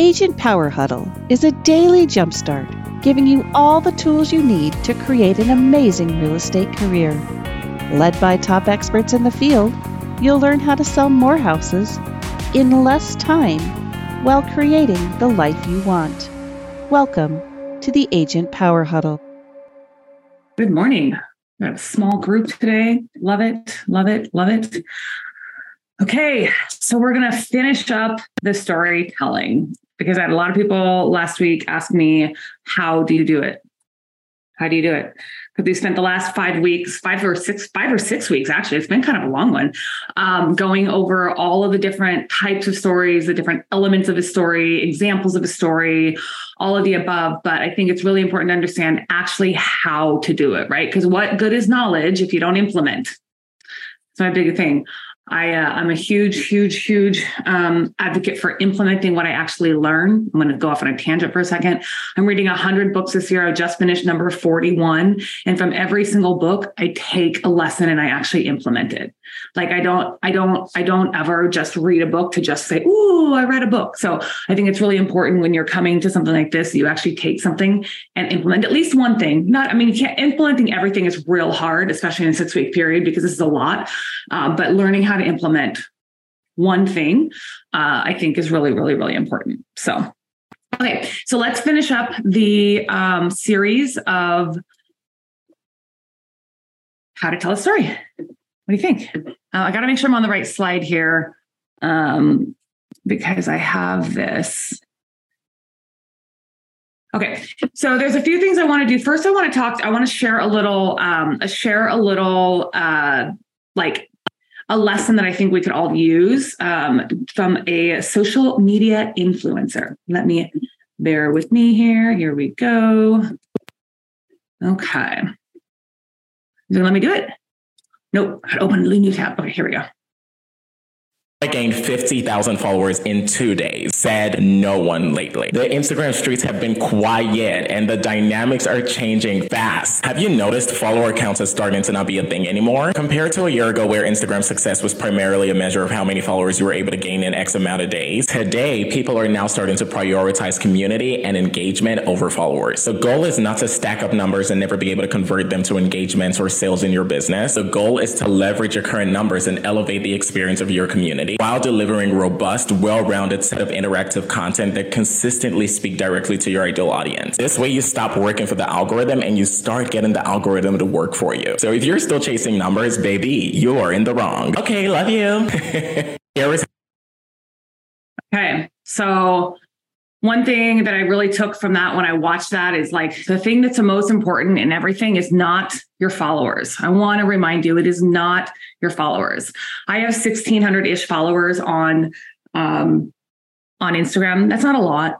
Agent Power Huddle is a daily jumpstart giving you all the tools you need to create an amazing real estate career. Led by top experts in the field, you'll learn how to sell more houses in less time while creating the life you want. Welcome to the Agent Power Huddle. Good morning. We have a small group today. Love it, love it, love it. Okay, so we're going to finish up the storytelling because I had a lot of people last week ask me, How do you do it? How do you do it? Because we spent the last five weeks, five or six, five or six weeks, actually, it's been kind of a long one, um, going over all of the different types of stories, the different elements of a story, examples of a story, all of the above. But I think it's really important to understand actually how to do it, right? Because what good is knowledge if you don't implement? It's my big thing. I, uh, I'm a huge, huge, huge um, advocate for implementing what I actually learn. I'm going to go off on a tangent for a second. I'm reading 100 books this year. I just finished number 41. And from every single book, I take a lesson and I actually implement it. Like I don't, I don't, I don't ever just read a book to just say, "Ooh, I read a book." So I think it's really important when you're coming to something like this, you actually take something and implement at least one thing. Not, I mean, implementing everything is real hard, especially in a six week period because this is a lot. Uh, but learning how to implement one thing, uh, I think is really, really, really important. So, okay, so let's finish up the um, series of how to tell a story. What do you think? Uh, I got to make sure I'm on the right slide here um, because I have this. Okay, so there's a few things I want to do. First, I want to talk. I want to share a little, um, share a little, uh, like a lesson that I think we could all use um, from a social media influencer. Let me bear with me here. Here we go. Okay. Let me do it. Nope. Open a new tab. Okay, here we go. I gained 50,000 followers in two days, said no one lately. The Instagram streets have been quiet and the dynamics are changing fast. Have you noticed follower counts are starting to not be a thing anymore? Compared to a year ago where Instagram success was primarily a measure of how many followers you were able to gain in X amount of days, today people are now starting to prioritize community and engagement over followers. The goal is not to stack up numbers and never be able to convert them to engagements or sales in your business. The goal is to leverage your current numbers and elevate the experience of your community while delivering robust, well-rounded set of interactive content that consistently speak directly to your ideal audience. This way you stop working for the algorithm and you start getting the algorithm to work for you. So if you're still chasing numbers, baby, you are in the wrong. Okay, love you. okay, so one thing that I really took from that when I watched that is like the thing that's the most important in everything is not your followers. I want to remind you, it is not your followers. I have 1600 ish followers on, um, on Instagram. That's not a lot,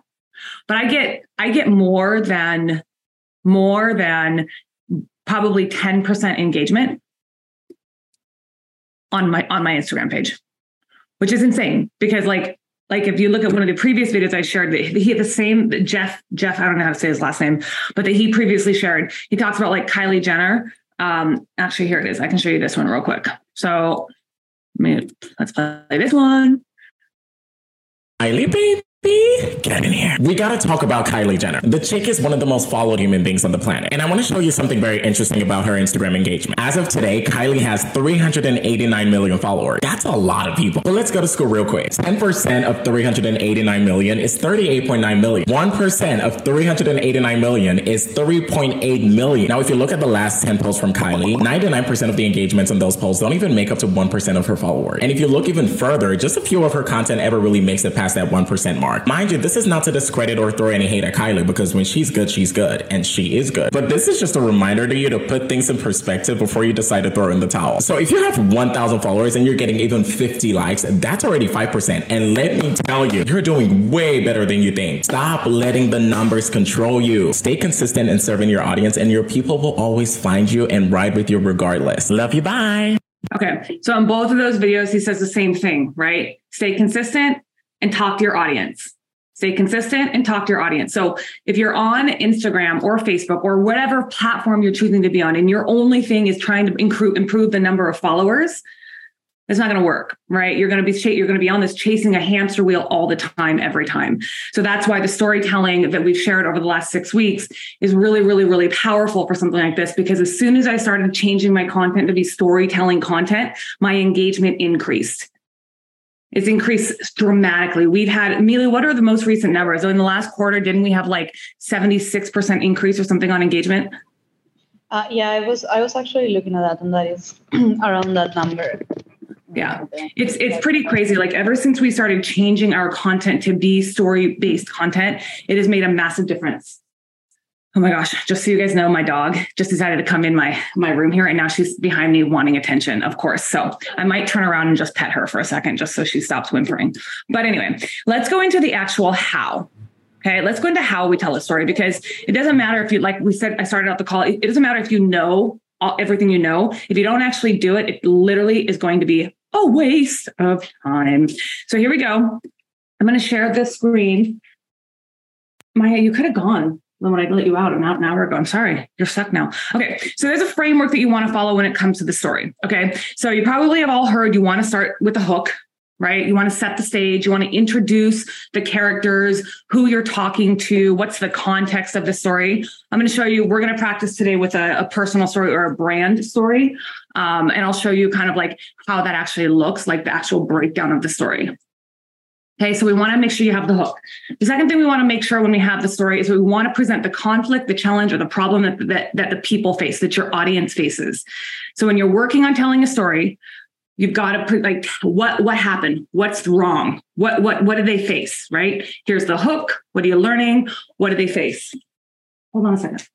but I get, I get more than, more than probably 10% engagement on my, on my Instagram page, which is insane because like like if you look at one of the previous videos I shared, he had the same Jeff, Jeff, I don't know how to say his last name, but that he previously shared. He talks about like Kylie Jenner. Um, actually, here it is. I can show you this one real quick. So I mean, let's play this one. Kylie. Get in here. We gotta talk about Kylie Jenner. The chick is one of the most followed human beings on the planet. And I wanna show you something very interesting about her Instagram engagement. As of today, Kylie has 389 million followers. That's a lot of people. But let's go to school real quick. 10% of 389 million is 38.9 million. 1% of 389 million is 3.8 million. Now, if you look at the last 10 posts from Kylie, 99% of the engagements on those posts don't even make up to 1% of her followers. And if you look even further, just a few of her content ever really makes it past that 1% mark Mind you, this is not to discredit or throw any hate at Kylie because when she's good, she's good, and she is good. But this is just a reminder to you to put things in perspective before you decide to throw in the towel. So if you have 1,000 followers and you're getting even 50 likes, that's already 5%. And let me tell you, you're doing way better than you think. Stop letting the numbers control you. Stay consistent in serving your audience, and your people will always find you and ride with you regardless. Love you. Bye. Okay. So in both of those videos, he says the same thing, right? Stay consistent, and talk to your audience. Stay consistent and talk to your audience. So if you're on Instagram or Facebook or whatever platform you're choosing to be on, and your only thing is trying to improve, the number of followers, it's not going to work, right? You're going to be you're going to be on this chasing a hamster wheel all the time, every time. So that's why the storytelling that we've shared over the last six weeks is really, really, really powerful for something like this. Because as soon as I started changing my content to be storytelling content, my engagement increased. It's increased dramatically. We've had Amelia. What are the most recent numbers? So in the last quarter, didn't we have like seventy six percent increase or something on engagement? Uh, yeah, I was I was actually looking at that, and that is around that number yeah it's it's pretty crazy like ever since we started changing our content to be story based content it has made a massive difference oh my gosh just so you guys know my dog just decided to come in my my room here and now she's behind me wanting attention of course so i might turn around and just pet her for a second just so she stops whimpering but anyway let's go into the actual how Okay, let's go into how we tell a story because it doesn't matter if you, like we said, I started out the call, it doesn't matter if you know all, everything you know. If you don't actually do it, it literally is going to be a waste of time. So here we go. I'm going to share this screen. Maya, you could have gone when I let you out an hour ago. I'm sorry, you're stuck now. Okay, so there's a framework that you want to follow when it comes to the story. Okay, so you probably have all heard you want to start with a hook, right? You want to set the stage, you want to introduce the characters, who you're talking to, what's the context of the story. I'm going to show you, we're going to practice today with a, a personal story or a brand story. Um, and I'll show you kind of like how that actually looks, like the actual breakdown of the story. Okay, so we want to make sure you have the hook. The second thing we want to make sure when we have the story is we want to present the conflict, the challenge, or the problem that, that, that the people face, that your audience faces. So when you're working on telling a story, you've got to put like what what happened? What's wrong? What what what do they face right? Here's the hook. What are you learning? What do they face? Hold on a second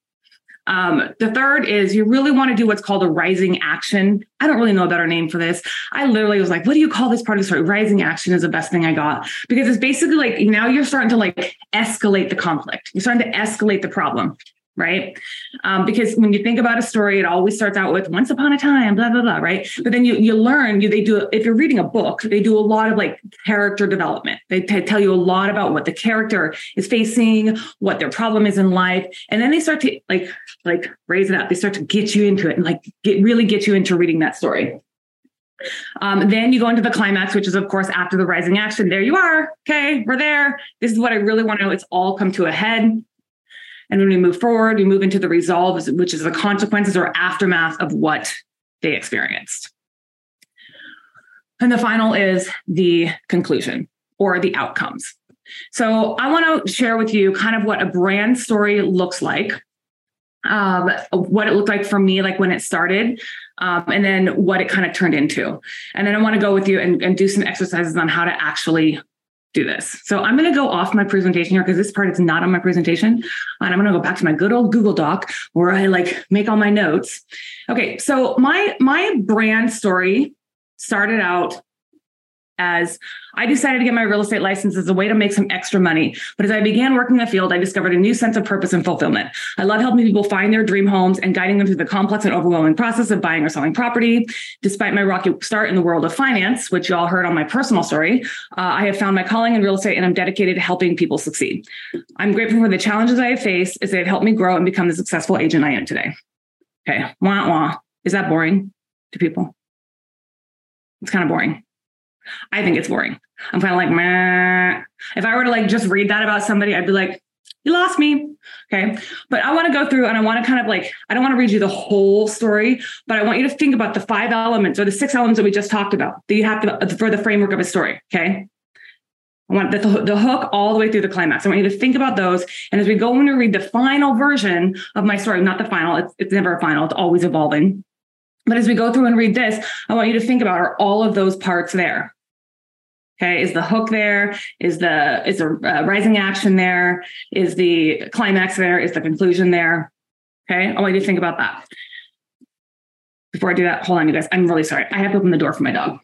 um, the third is you really want to do what's called a rising action. I don't really know a better name for this. I literally was like, what do you call this part of the story? Rising action is the best thing I got because it's basically like now you're starting to like escalate the conflict. You're starting to escalate the problem right? Um, because when you think about a story, it always starts out with once upon a time, blah, blah, blah, right? But then you you learn, you they do if you're reading a book, they do a lot of like character development. They t- tell you a lot about what the character is facing, what their problem is in life. And then they start to like like raise it up. They start to get you into it and like get really get you into reading that story. Um, then you go into the climax, which is, of course, after the rising action. There you are. Okay, we're there. This is what I really want to know. It's all come to a head. And when we move forward, we move into the resolve, which is the consequences or aftermath of what they experienced. And the final is the conclusion or the outcomes. So I want to share with you kind of what a brand story looks like, um, what it looked like for me, like when it started, um, and then what it kind of turned into. And then I want to go with you and, and do some exercises on how to actually do this. So I'm going to go off my presentation here because this part is not on my presentation. And I'm going to go back to my good old Google Doc where I like make all my notes. Okay. So my, my brand story started out as I decided to get my real estate license as a way to make some extra money. But as I began working in the field, I discovered a new sense of purpose and fulfillment. I love helping people find their dream homes and guiding them through the complex and overwhelming process of buying or selling property. Despite my rocky start in the world of finance, which you all heard on my personal story, uh, I have found my calling in real estate and I'm dedicated to helping people succeed. I'm grateful for the challenges I have faced as they have helped me grow and become the successful agent I am today. Okay, wah wah. Is that boring to people? It's kind of boring. I think it's boring. I'm kind of like, Meh. if I were to like just read that about somebody, I'd be like, you lost me. Okay. But I want to go through and I want to kind of like, I don't want to read you the whole story, but I want you to think about the five elements or the six elements that we just talked about that you have to uh, for the framework of a story. Okay. I want the, the hook all the way through the climax. I want you to think about those. And as we go in to read the final version of my story, not the final, it's, it's never a final, it's always evolving. But as we go through and read this, I want you to think about are all of those parts there? Okay, is the hook there? Is the is the uh, rising action there? Is the climax there? Is the conclusion there? Okay, I want you to think about that. Before I do that, hold on, you guys. I'm really sorry. I have to open the door for my dog.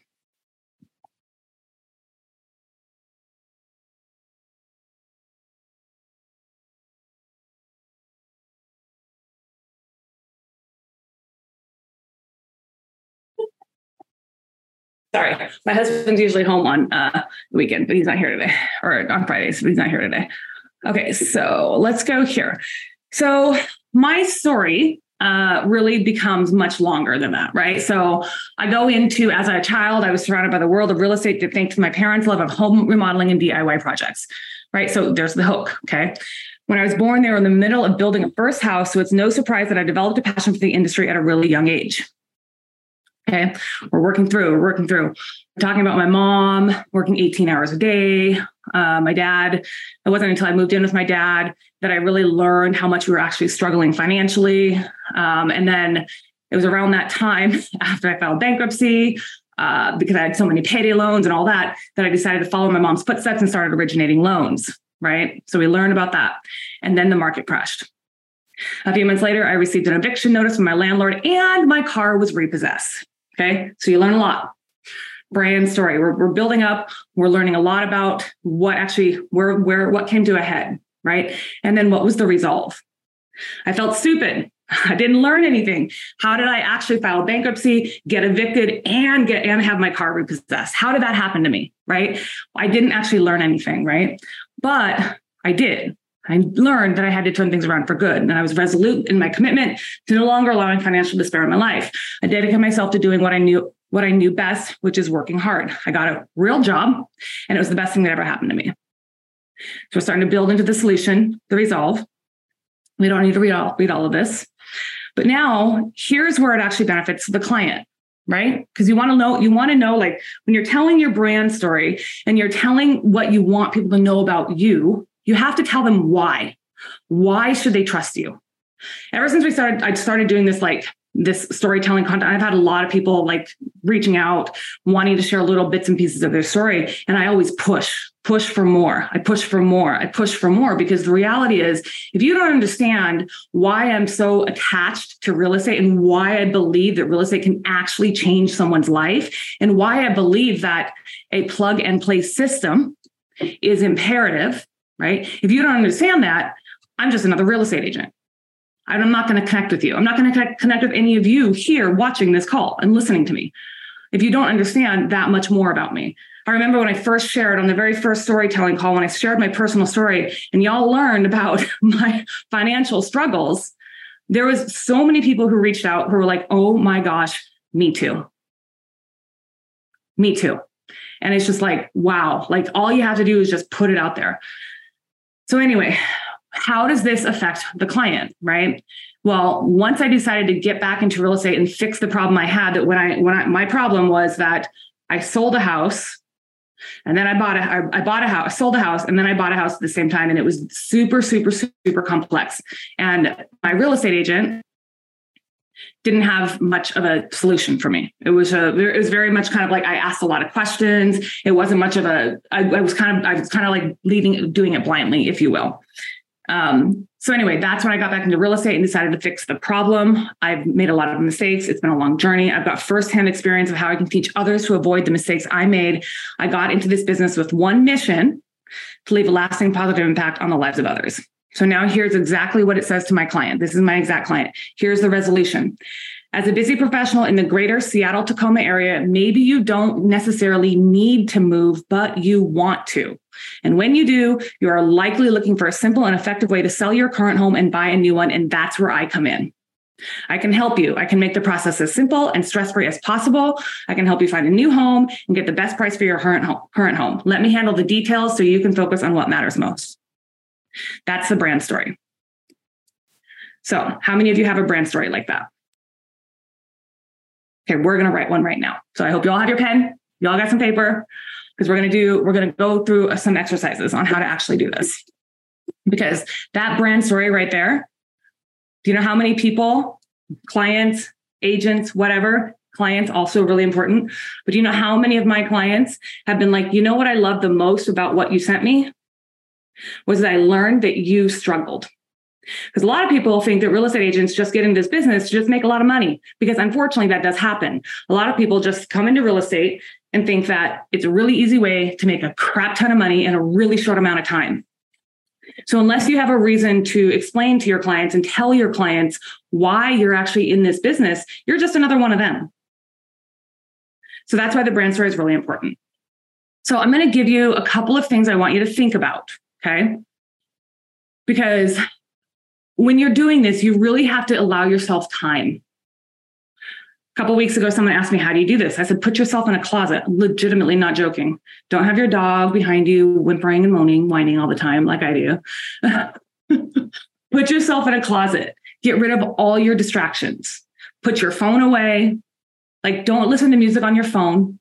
Sorry, my husband's usually home on uh, the weekend, but he's not here today, or on Fridays, but he's not here today. Okay, so let's go here. So my story uh, really becomes much longer than that, right? So I go into, as a child, I was surrounded by the world of real estate thanks to my parents' love of home remodeling and DIY projects, right? So there's the hook, okay? When I was born, they were in the middle of building a first house. So it's no surprise that I developed a passion for the industry at a really young age. Okay. We're working through, we're working through. I'm talking about my mom working 18 hours a day. Uh, my dad, it wasn't until I moved in with my dad that I really learned how much we were actually struggling financially. Um, and then it was around that time after I filed bankruptcy, uh, because I had so many payday loans and all that, that I decided to follow my mom's footsteps and started originating loans. Right. So we learned about that. And then the market crashed. A few months later, I received an eviction notice from my landlord and my car was repossessed. Okay. So you learn a lot. Brand story. We're, we're building up. We're learning a lot about what actually, where, where, what came to a head. Right. And then what was the resolve? I felt stupid. I didn't learn anything. How did I actually file bankruptcy, get evicted, and get and have my car repossessed? How did that happen to me? Right. I didn't actually learn anything, right? But I did. I learned that I had to turn things around for good. And I was resolute in my commitment to no longer allowing financial despair in my life. I dedicated myself to doing what I knew what I knew best, which is working hard. I got a real job, and it was the best thing that ever happened to me. So we're starting to build into the solution, the resolve. We don't need to read all, read all of this. But now here's where it actually benefits the client, right? Because you want to know, you want to know, like when you're telling your brand story and you're telling what you want people to know about you, you have to tell them why. Why should they trust you? Ever since we started, I started doing this like this storytelling content. I've had a lot of people like reaching out, wanting to share little bits and pieces of their story. And I always push, push for more. I push for more. I push for more because the reality is, if you don't understand why I'm so attached to real estate and why I believe that real estate can actually change someone's life and why I believe that a plug and play system is imperative right? If you don't understand that, I'm just another real estate agent. I'm not going to connect with you. I'm not going to connect with any of you here watching this call and listening to me if you don't understand that much more about me. I remember when I first shared on the very first storytelling call, when I shared my personal story and y'all learned about my financial struggles, there was so many people who reached out who were like, oh my gosh, me too. Me too. And it's just like, wow, like all you have to do is just put it out there. So, anyway, how does this affect the client, right? Well, once I decided to get back into real estate and fix the problem I had, that when I when I my problem was that I sold a house and then I bought a I, bought a house, sold a house, and then I bought a house at the same time, and it was super, super, super complex. And my real estate agent didn't have much of a solution for me. It was a it was very much kind of like I asked a lot of questions. It wasn't much of a I, I was kind of I was kind of like leading doing it blindly, if you will. Um, so anyway, that's when I got back into real estate and decided to fix the problem. I've made a lot of mistakes. It's been a long journey. I've got firsthand experience of how I can teach others to avoid the mistakes I made. I got into this business with one mission to leave a lasting positive impact on the lives of others. So now here's exactly what it says to my client. This is my exact client. Here's the resolution. As a busy professional in the greater Seattle Tacoma area, maybe you don't necessarily need to move, but you want to. And when you do, you are likely looking for a simple and effective way to sell your current home and buy a new one. And that's where I come in. I can help you. I can make the process as simple and stress free as possible. I can help you find a new home and get the best price for your current home. Current home. Let me handle the details so you can focus on what matters most. That's the brand story. So, how many of you have a brand story like that? Okay, we're going to write one right now. So, I hope you all have your pen, you all got some paper, because we're going to do, we're going to go through uh, some exercises on how to actually do this. Because that brand story right there, do you know how many people, clients, agents, whatever, clients also really important. But do you know how many of my clients have been like, you know what I love the most about what you sent me? Was that I learned that you struggled. Because a lot of people think that real estate agents just get into this business to just make a lot of money. Because unfortunately, that does happen. A lot of people just come into real estate and think that it's a really easy way to make a crap ton of money in a really short amount of time. So, unless you have a reason to explain to your clients and tell your clients why you're actually in this business, you're just another one of them. So, that's why the brand story is really important. So, I'm going to give you a couple of things I want you to think about Okay. Because when you're doing this, you really have to allow yourself time. A couple weeks ago, someone asked me, How do you do this? I said, Put yourself in a closet, legitimately not joking. Don't have your dog behind you whimpering and moaning, whining all the time, like I do. Put yourself in a closet, get rid of all your distractions, put your phone away. Like, don't listen to music on your phone.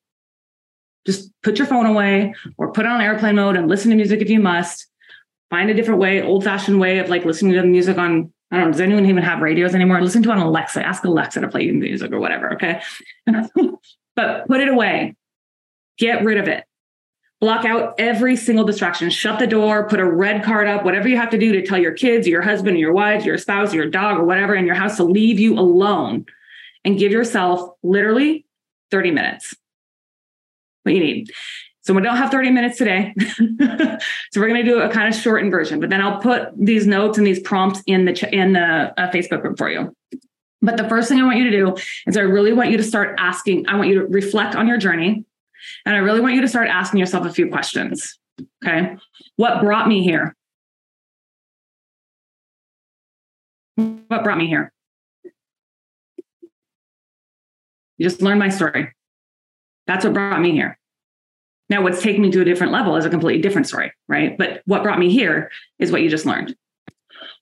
Just put your phone away or put it on airplane mode and listen to music if you must. Find a different way, old fashioned way of like listening to the music on I don't know, does anyone even have radios anymore? Listen to an Alexa, ask Alexa to play you music or whatever. Okay. but put it away, get rid of it. Block out every single distraction. Shut the door, put a red card up, whatever you have to do to tell your kids, your husband, your wife, your spouse, your dog, or whatever in your house to leave you alone and give yourself literally 30 minutes. What you need. So we don't have 30 minutes today. so we're going to do a kind of shortened version, but then I'll put these notes and these prompts in the ch- in the uh, Facebook group for you. But the first thing I want you to do is I really want you to start asking, I want you to reflect on your journey. And I really want you to start asking yourself a few questions. Okay. What brought me here? What brought me here? You just learned my story. That's what brought me here. Now, what's taken me to a different level is a completely different story, right? But what brought me here is what you just learned.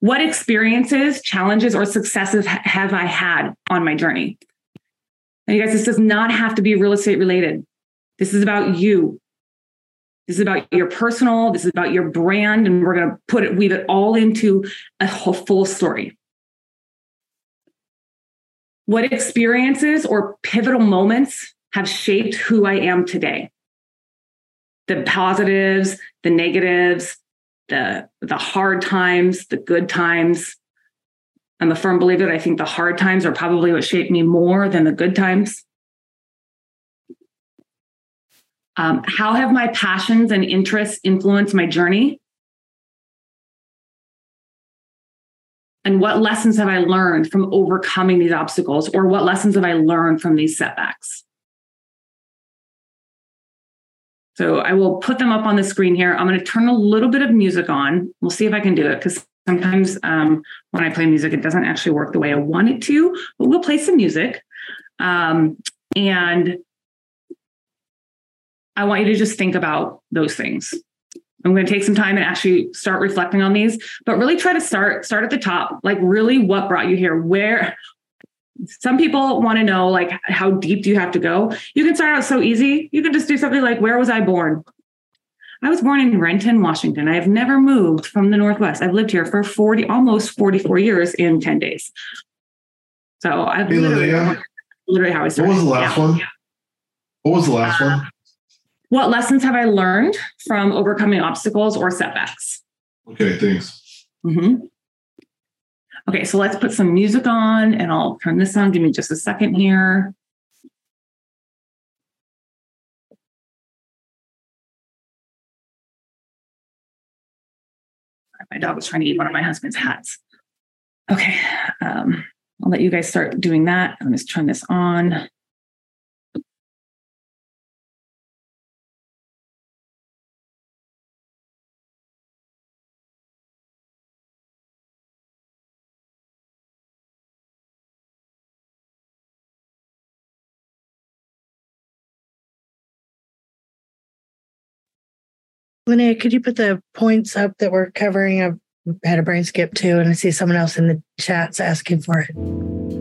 What experiences, challenges, or successes have I had on my journey? And you guys, this does not have to be real estate related. This is about you. This is about your personal, this is about your brand, and we're going to put it, weave it all into a whole, full story. What experiences or pivotal moments have shaped who I am today? The positives, the negatives, the the hard times, the good times. I'm a firm believer that I think the hard times are probably what shaped me more than the good times. Um, how have my passions and interests influenced my journey? And what lessons have I learned from overcoming these obstacles, or what lessons have I learned from these setbacks? So I will put them up on the screen here. I'm going to turn a little bit of music on. We'll see if I can do it because sometimes um, when I play music, it doesn't actually work the way I want it to, but we'll play some music. Um, and I want you to just think about those things. I'm going to take some time and actually start reflecting on these, but really try to start start at the top. Like really what brought you here? Where some people want to know like how deep do you have to go? You can start out so easy. You can just do something like where was i born? I was born in renton washington. I have never moved from the northwest. I've lived here for 40 almost 44 years in 10 days. So i've hey, literally, literally how i started what was the last yeah. one? What was the last uh, one? What lessons have i learned from overcoming obstacles or setbacks? Okay thanks. Mm-hmm. Okay, so let's put some music on and I'll turn this on. Give me just a second here. My dog was trying to eat one of my husband's hats. Okay, um, I'll let you guys start doing that. I'm just turn this on. Lynea, could you put the points up that we're covering? I've had a brain skip too, and I see someone else in the chats asking for it.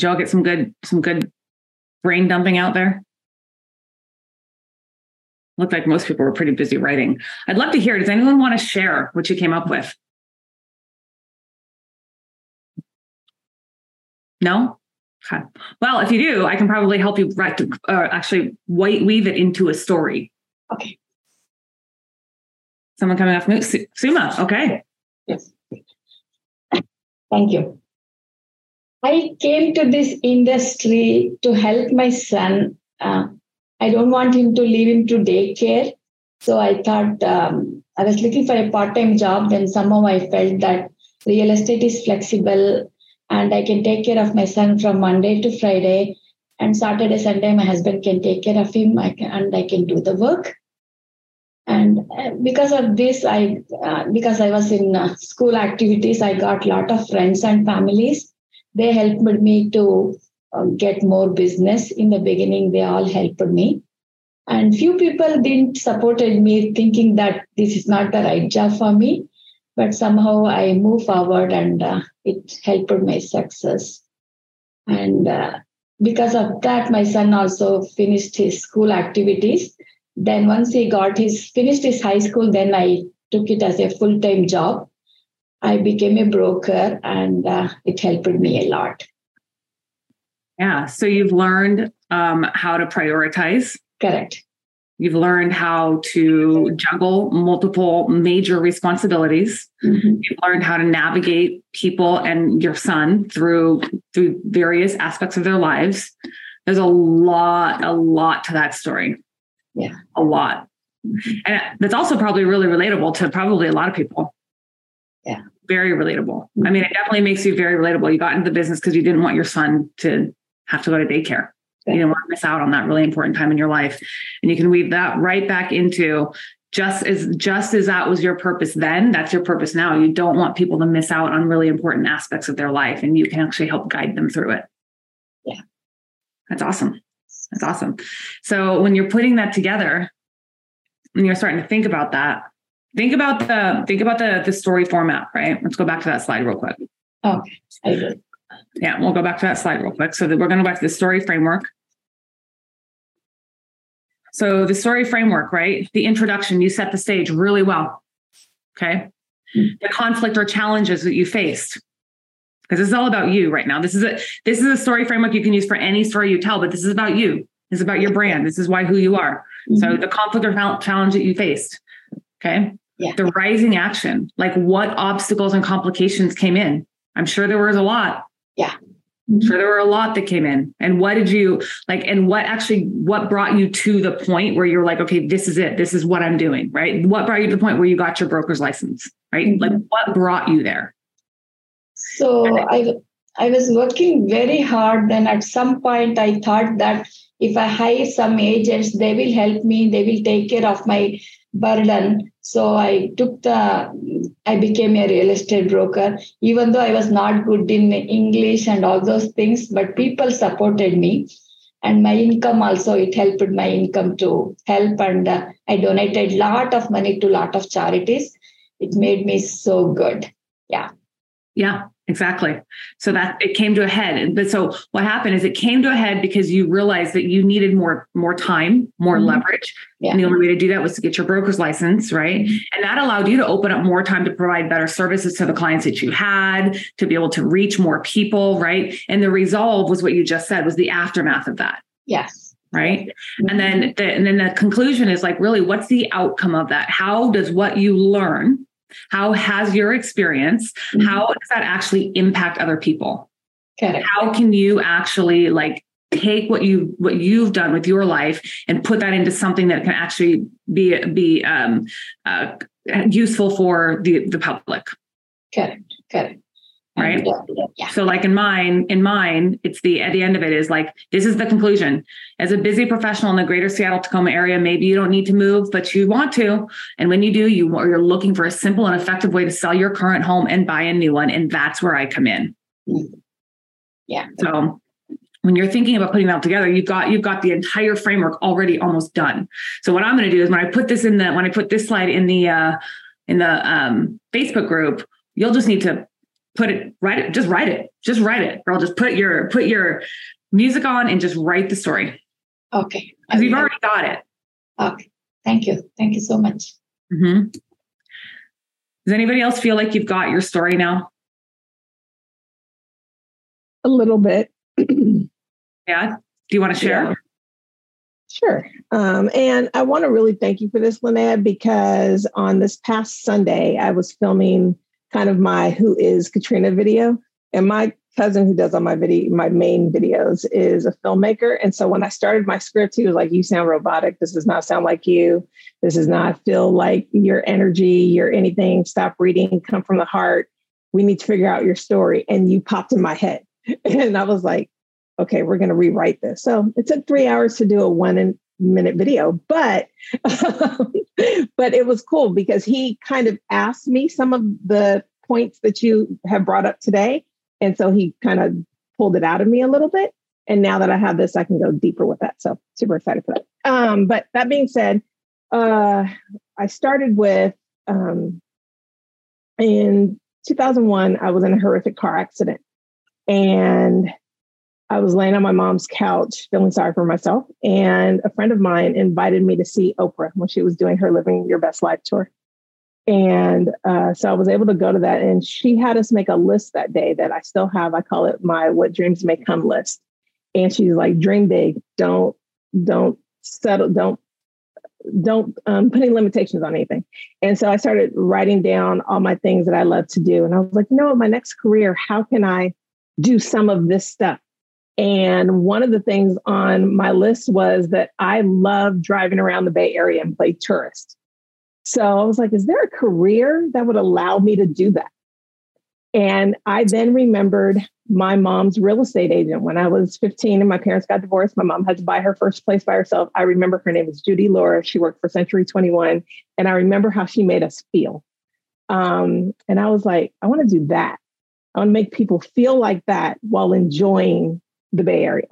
Did y'all get some good some good brain dumping out there? Looked like most people were pretty busy writing. I'd love to hear. Does anyone want to share what you came up with? No? Okay. Well, if you do, I can probably help you write, uh, actually white weave it into a story. Okay. Someone coming off mute. Su- Suma. Okay. Yes. Thank you. I came to this industry to help my son. Uh, I don't want him to leave him to daycare. So I thought um, I was looking for a part time job. Then somehow I felt that real estate is flexible and I can take care of my son from Monday to Friday. And Saturday, Sunday, my husband can take care of him I can, and I can do the work. And uh, because of this, I uh, because I was in uh, school activities, I got a lot of friends and families. They helped me to uh, get more business. In the beginning, they all helped me. And few people didn't supported me, thinking that this is not the right job for me. But somehow I moved forward, and uh, it helped my success. And uh, because of that, my son also finished his school activities. Then once he got his finished his high school, then I took it as a full time job. I became a broker, and uh, it helped me a lot. Yeah. So you've learned um, how to prioritize. Correct. You've learned how to juggle multiple major responsibilities. Mhm. You've learned how to navigate people and your son through through various aspects of their lives. There's a lot, a lot to that story. Yeah. A lot. And that's also probably really relatable to probably a lot of people. Yeah. Very relatable. I mean, it definitely makes you very relatable. You got into the business because you didn't want your son to have to go to daycare. You didn't want to miss out on that really important time in your life. And you can weave that right back into just as just as that was your purpose then, that's your purpose now. You don't want people to miss out on really important aspects of their life and you can actually help guide them through it. Yeah. That's awesome. That's awesome. So when you're putting that together, and you're starting to think about that, think about the think about the the story format, right? Let's go back to that slide real quick. Okay, I will. Yeah, we'll go back to that slide real quick. So that we're going to go back to the story framework. So the story framework, right? The introduction, you set the stage really well. Okay. The conflict or challenges that you faced. Because this is all about you right now. This is a this is a story framework you can use for any story you tell, but this is about you. This is about your brand. This is why who you are. So Mhm. the conflict or challenge that you faced. Okay. Yeah. The rising action, like what obstacles and complications came in. I'm sure there was a lot. Yeah. I'm sure there were a lot that came in. And what did you like? And what actually, what brought you to the point where you're like, okay, this is it. This is what I'm doing, right? What brought you to the point where you got your broker's license, right? Mhm. Like what brought you there? So I I was working very hard. Then at some point I thought that if I hire some agents, they will help me. They will take care of my burden. So I took the I became a real estate broker, even though I was not good in English and all those things, but people supported me. And my income also, it helped my income to help. And uh, I donated lot of money to lot of charities. It made me so good. Yeah. Yeah, exactly. So that it came to a head. But so what happened is it came to a head because you realized that you needed more more time, more Mhm. leverage. Yeah. And the only way to do that was to get your broker's license, right? Mhm. And that allowed you to open up more time to provide better services to the clients that you had, to be able to reach more people, right? And the resolve was what you just said was the aftermath of that, Yes. right? And then the, and then the conclusion is like really what's the outcome of that? How does what you learn, how has your experience, Mhm. how does that actually impact other people? How can you actually like take what you what you've done with your life and put that into something that can actually be be um, uh, useful for the the public Correct. Correct. Right. Yeah. so like in mine in mine it's the at the end of it is like this is the conclusion as a busy professional in the greater seattle tacoma area maybe you don't need to move but you want to and when you do you are you're looking for a simple and effective way to sell your current home and buy a new one and that's where i come in Yeah. So when you're thinking about putting that together, you've got you've got the entire framework already almost done. So what I'm going to do is when I put this in the when I put this slide in the uh, in the um, Facebook group, you'll just need to put it write it just write it just write it, or I'll just put your put your music on and just write the story Okay. I because you've already got it. Okay. Thank you. Thank you so much. Mhm. Does anybody else feel like you've got your story now? a little bit. Yeah. Do you want to share? Yeah. Sure. Um, and I want to really thank you for this, Lynette, because on this past Sunday, I was filming kind of my Who is Katrina video. And my cousin who does all my video, my main videos is a filmmaker. And so when I started my script, he was like, You sound robotic. This does not sound like you. This does not feel like your energy, your anything. Stop reading, come from the heart. We need to figure out your story. And you popped in my head. And I was like, okay, we're going to rewrite this. So it took three hours to do a one minute video, but but it was cool because he kind of asked me some of the points that you have brought up today, and so he kind of pulled it out of me a little bit. And now that I have this, I can go deeper with that. So super excited for that. Um, but that being said, uh, I started with um, in 2001. I was in a horrific car accident, and I was laying on my mom's couch feeling sorry for myself. And a friend of mine invited me to see Oprah when she was doing her Living Your Best Life tour. And uh, so I was able to go to that. And she had us make a list that day that I still have. I call it my What Dreams May Come list. And she's like, dream big. Don't, don't settle, don't, don't um, put any limitations on anything. And so I started writing down all my things that I love to do. And I was like, you know what, my next career, how can I do some of this stuff? And one of the things on my list was that I love driving around the Bay Area and play tourist. So I was like, is there a career that would allow me to do that? And I then remembered my mom's real estate agent when I was 15 and my parents got divorced. My mom had to buy her first place by herself. I remember her name was Judy Laura. She worked for Century 21. And I remember how she made us feel. Um, and I was like, I want to do that. I want to make people feel like that while enjoying the Bay Area.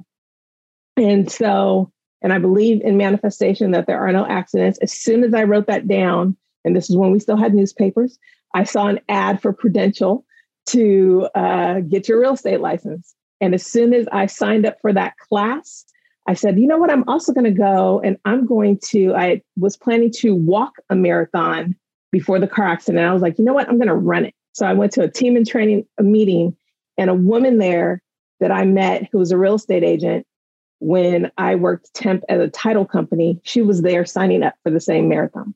And so, and I believe in manifestation that there are no accidents. As soon as I wrote that down, and this is when we still had newspapers, I saw an ad for Prudential to uh, get your real estate license. And as soon as I signed up for that class, I said, you know what? I'm also going to go and I'm going to, I was planning to walk a marathon before the car accident. I was like, you know what? I'm going to run it. So I went to a Team in Training a meeting, and a woman there that I met who was a real estate agent when I worked temp at a title company, she was there signing up for the same marathon.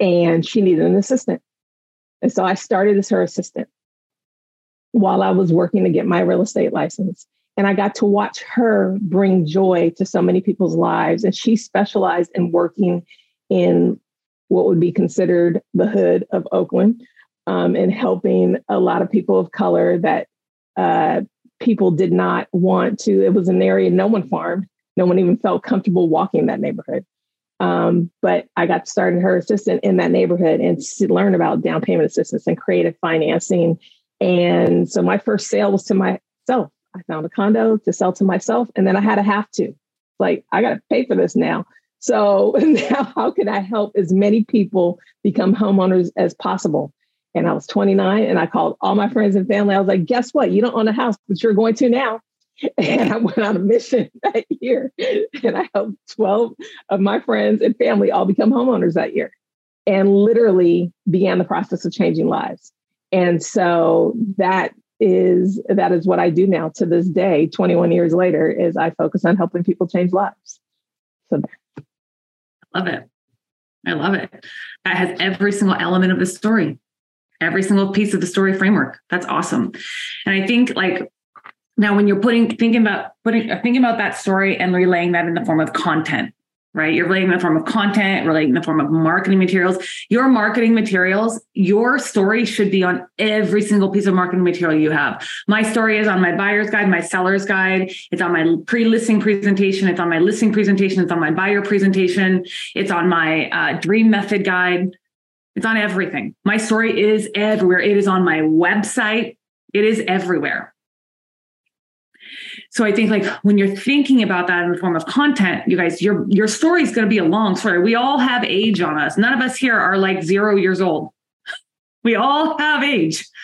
And she needed an assistant. And so I started as her assistant while I was working to get my real estate license. And I got to watch her bring joy to so many people's lives. And she specialized in working in what would be considered the hood of Oakland um, and helping a lot of people of color that uh, people did not want to. It was an area no one farmed. No one even felt comfortable walking that neighborhood. Um, but I got started her assistant in that neighborhood and learn about down payment assistance and creative financing. And so my first sale was to myself. I found a condo to sell to myself, and then I had to have to. Like, I got to pay for this now. So now, how can I help as many people become homeowners as possible? And I was 29 and I called all my friends and family. I was like, guess what? You don't own a house, but you're going to now. And I went on a mission that year and I helped 12 of my friends and family all become homeowners that year and literally began the process of changing lives. And so that is that is what I do now to this day, 21 years later, is I focus on helping people change lives. So I love it. I love it. That has every single element of the story, every single piece of the story framework. That's awesome. And I think like now when you're putting thinking about putting thinking about that story and relaying that in the form of content, right? You're relating in the form of content, relating in the form of marketing materials. Your marketing materials, your story should be on every single piece of marketing material you have. My story is on my buyer's guide, my seller's guide. It's on my pre-listing presentation. It's on my listing presentation. It's on my buyer presentation. It's on my uh, dream method guide. It's on everything. My story is everywhere. It is on my website. It is everywhere. So I think like when you're thinking about that in the form of content, you guys, your your story is going to be a long story. We all have age on us. None of us here are like zero years old. We all have age.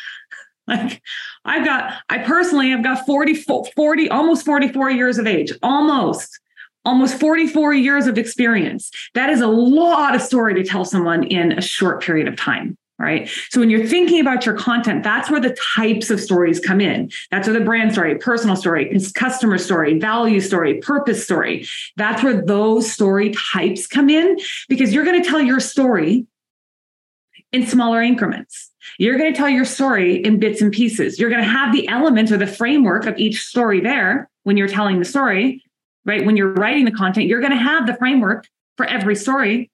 Like I've got, I personally have got 40, 40, almost 44 years of age, almost, almost 44 years of experience. That is a lot of story to tell someone in a short period of time right? So when you're thinking about your content, that's where the types of stories come in. That's where the brand story, personal story, customer story, value story, purpose story. That's where those story types come in because you're going to tell your story in smaller increments. You're going to tell your story in bits and pieces. You're going to have the element or the framework of each story there when you're telling the story, right? When you're writing the content, you're going to have the framework for every story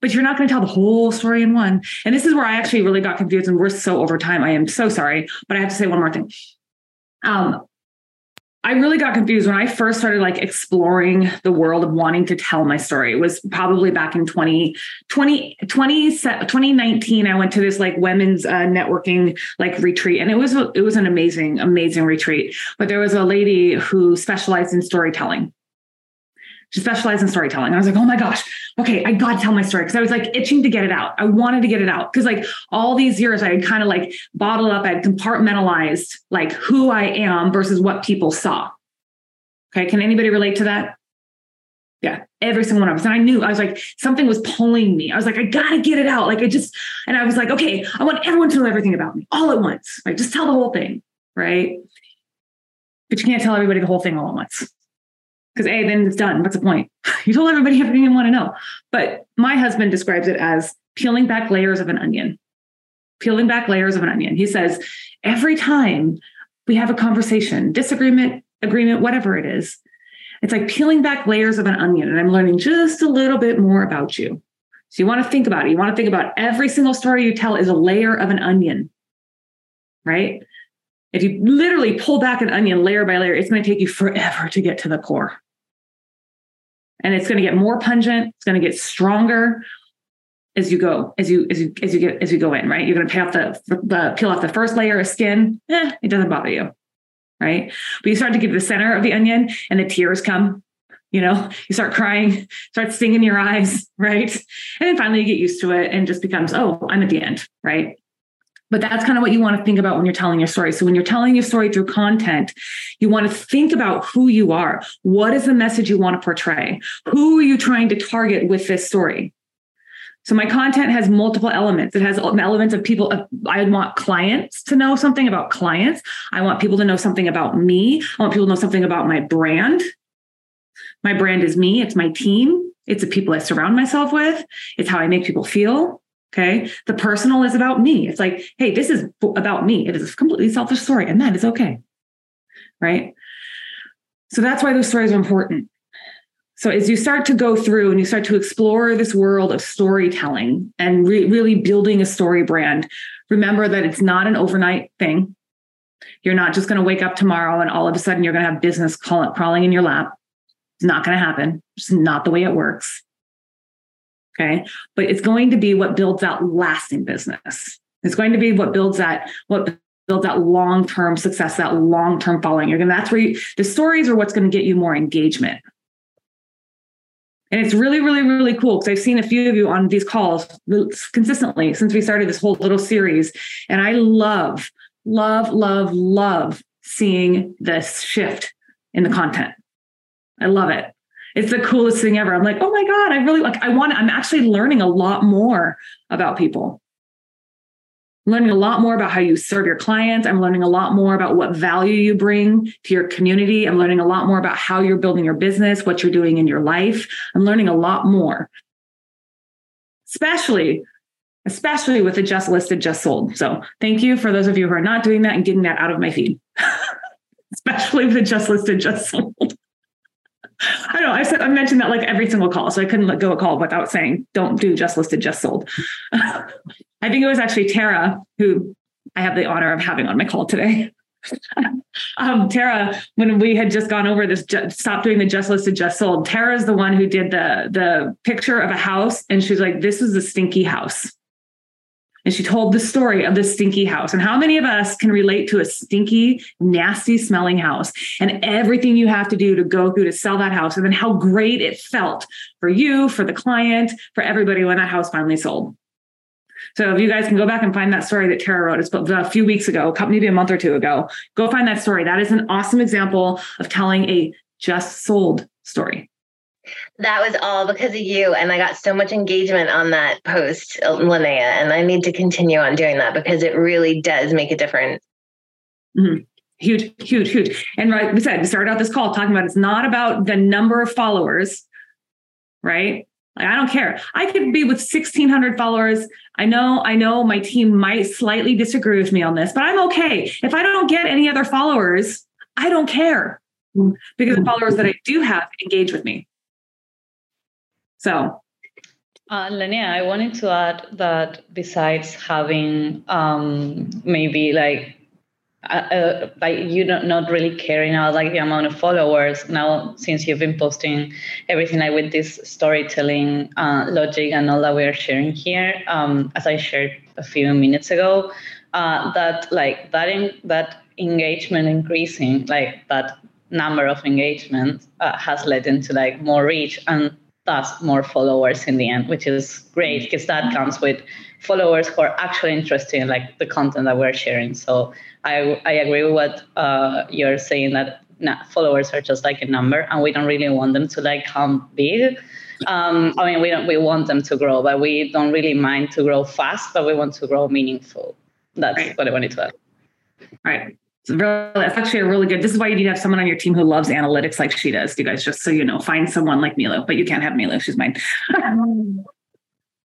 but you're not going to tell the whole story in one. And this is where I actually really got confused and we're so over time. I am so sorry, but I have to say one more thing. Um, I really got confused when I first started like exploring the world of wanting to tell my story. It was probably back in 20, 20, 20 2019. I went to this like women's uh, networking like retreat and it was, it was an amazing, amazing retreat. But there was a lady who specialized in storytelling she specialized in storytelling. I was like, oh my gosh, okay, I got to tell my story because I was like itching to get it out. I wanted to get it out because like all these years I had kind of like bottled up, I had compartmentalized like who I am versus what people saw. Okay, can anybody relate to that? Yeah, every single one of us. And I knew I was like, something was pulling me. I was like, I gotta get it out. Like I just, and I was like, okay, I want everyone to know everything about me all at once. Right. Just tell the whole thing. Right. But you can't tell everybody the whole thing all at once. Because A, then it's done. What's the point? You told everybody everything you want to know. But my husband describes it as peeling back layers of an onion. Peeling back layers of an onion. He says, every time we have a conversation, disagreement, agreement, whatever it is, It's like peeling back layers of an onion, and I'm learning just a little bit more about you. So you want to think about it. You want to think about every single story you tell is a layer of an onion, right? If you literally pull back an onion layer by layer, it's going to take you forever to get to the core. And it's going to get more pungent, it's going to get stronger as you go, as you as you as you get as you go in, right? You're going to peel off the, the peel off the first layer of skin. Eh, it doesn't bother you, right? But you start to get to the center of the onion, and the tears come. You know, you start crying, start stinging your eyes, right? And then finally you get used to it, and just becomes, oh, I'm at the end, right? But that's kind of what you want to think about when you're telling your story. So when you're telling your story through content, you want to think about who you are. What is the message you want to portray? Who are you trying to target with this story? So my content has multiple elements. It has elements of people. I want clients to know something about clients. I want people to know something about me. I want people to know something about my brand. My brand is me. It's my team. It's the people I surround myself with. It's how I make people feel. Okay. The personal is about me. It's like, hey, this is about me. It is a completely selfish story, and that is okay. Right. So that's why those stories are important. So as you start to go through and you start to explore this world of storytelling and re- really building a story brand, remember that it's not an overnight thing. You're not just going to wake up tomorrow and all of a sudden you're going to have business crawling in your lap. It's not going to happen. It's not the way it works. Okay. But it's going to be what builds that lasting business. It's going to be what builds that, what builds that long-term success, that long-term following. You're to, that's where you, the stories are what's going to get you more engagement. And it's really, really, really cool because I've seen a few of you on these calls consistently since we started this whole little series. And I love, love, love, love seeing this shift in the content. I love it. It's the coolest thing ever. I'm like, oh my God, I really like, I want, I'm actually learning a lot more about people learning a lot more about how you serve your clients. I'm learning a lot more about what value you bring to your community. I'm learning a lot more about how you're building your business, what you're doing in your life. I'm learning a lot more, especially, especially with the just listed, just sold. So thank you for those of you who are not doing that and getting that out of my feed, especially with the just listed, just sold. I know I said I mentioned that like every single call, so I couldn't let go a call without saying, "Don't do just listed, just sold." I think it was actually Tara who I have the honor of having on my call today. um, Tara, when we had just gone over this, ju- stop doing the just listed, just sold. Tara is the one who did the the picture of a house, and she's like, "This is a stinky house." And she told the story of the stinky house. And how many of us can relate to a stinky, nasty smelling house and everything you have to do to go through to sell that house? And then how great it felt for you, for the client, for everybody when that house finally sold. So if you guys can go back and find that story that Tara wrote, it's a few weeks ago, maybe a month or two ago, go find that story. That is an awesome example of telling a just sold story. That was all because of you. And I got so much engagement on that post, Lynea. And I need to continue on doing that because it really does make a difference. Mm-hmm. Huge, huge, huge. And like we said, we started out this call talking about it's not about the number of followers, right? Like, I don't care. I could be with 1600 followers. I know, I know my team might slightly disagree with me on this, but I'm okay. If I don't get any other followers, I don't care because the followers that I do have engage with me. So, uh, Lynea, I wanted to add that besides having um, maybe like uh, uh, like you not not really caring about like the amount of followers now since you've been posting everything like with this storytelling uh, logic and all that we're sharing here um, as i shared a few minutes ago uh, that like that in, that engagement increasing like that number of engagement uh, has led into like more reach and thus more followers in the end which is great because that comes with followers who are actually interested in like the content that we're sharing so I, I agree with what uh, you're saying that nah, followers are just like a number and we don't really want them to like come big. Um, I mean, we don't, we want them to grow, but we don't really mind to grow fast, but we want to grow meaningful. That's right. what I wanted to add. All right. Really, that's actually a really good. This is why you need to have someone on your team who loves analytics like she does. You guys, just so you know, find someone like Milo, but you can't have Milo. She's mine.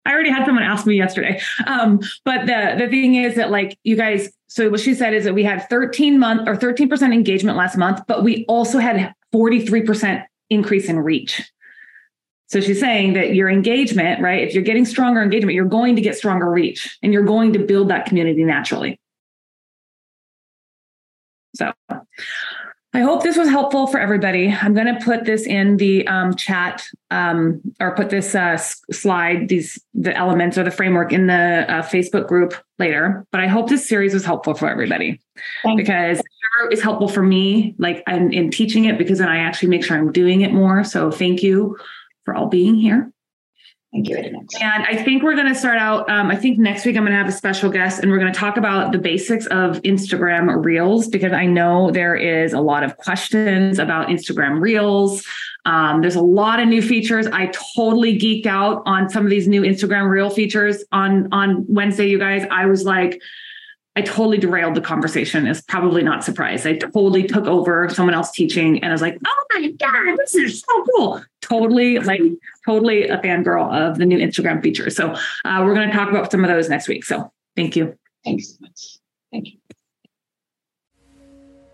I already had someone ask me yesterday. Um, but the the thing is that like you guys, so what she said is that we had 13 month or 13% engagement last month, but we also had 43% increase in reach. So she's saying that your engagement, right? If you're getting stronger engagement, you're going to get stronger reach and you're going to build that community naturally. So I hope this was helpful for everybody. I'm going to put this in the um, chat um, or put this uh, slide, these the elements or the framework in the uh, Facebook group later. But I hope this series was helpful for everybody Thank because it's helpful for me, like I'm in teaching it because then I actually make sure I'm doing it more. So thank you for all being here. Thank you very much. And I think we're going to start out. Um, I think next week I'm going to have a special guest and we're going to talk about the basics of Instagram Reels because I know there is a lot of questions about Instagram Reels. Um, there's a lot of new features. I totally geeked out on some of these new Instagram Reel features on on Wednesday. You guys, I was like, I totally derailed the conversation. Is probably not surprised. I totally took over someone else teaching and I was like, oh my God, this is so cool. Totally, like, totally a fangirl of the new Instagram features. So uh, we're going to talk about some of those next week. So thank you. Thanks so much. Thank you.